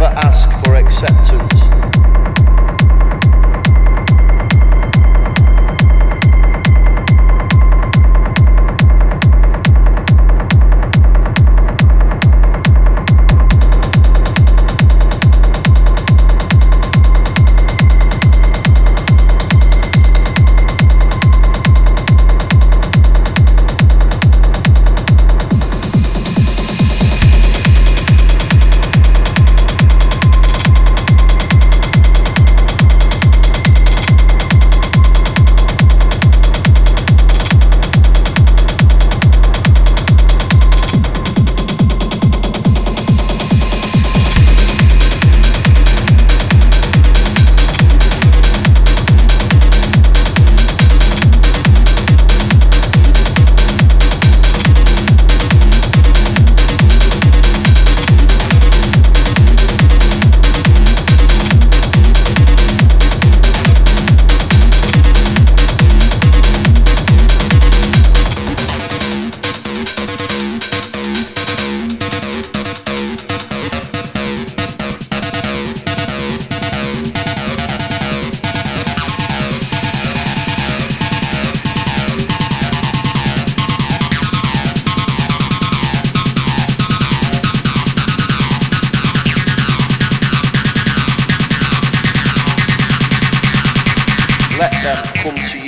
never ask for acceptance.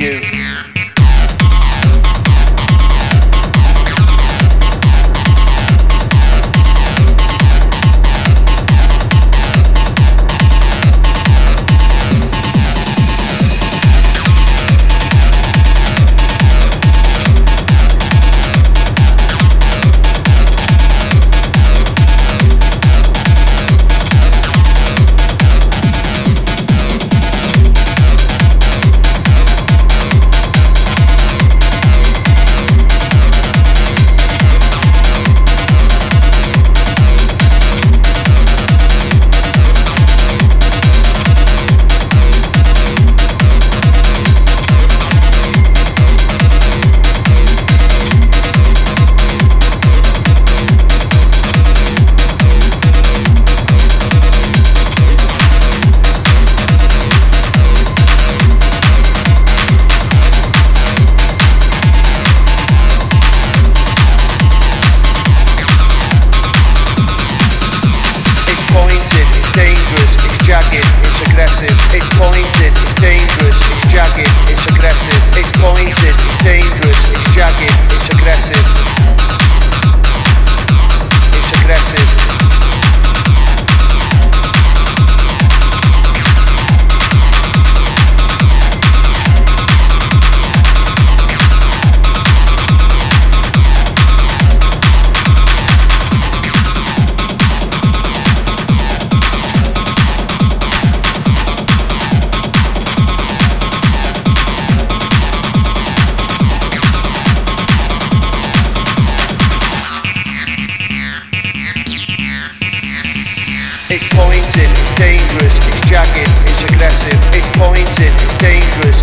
you. jagged, it's aggressive, it's pointed, it's dangerous, it's jagged, it's aggressive, it's pointed. dangerous, it's jagged, it's aggressive, it's pointed, it's dangerous.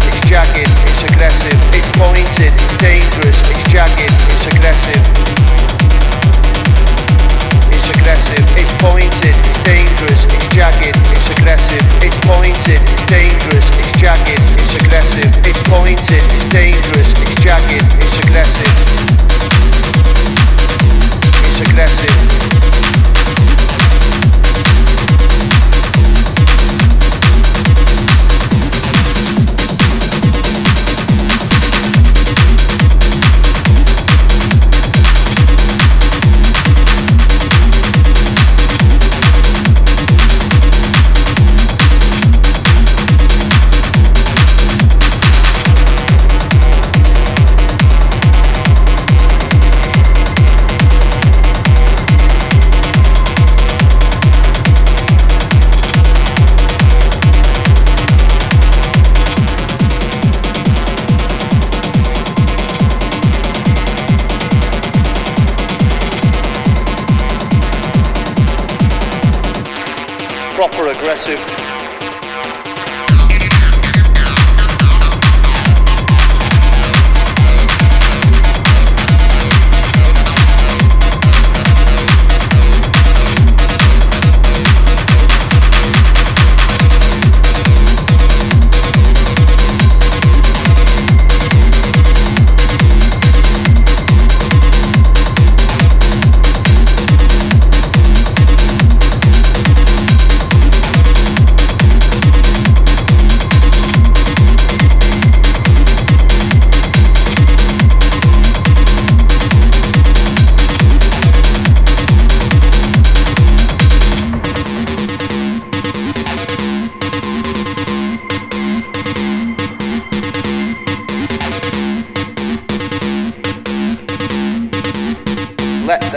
proper aggressive.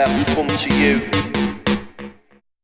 Come to you.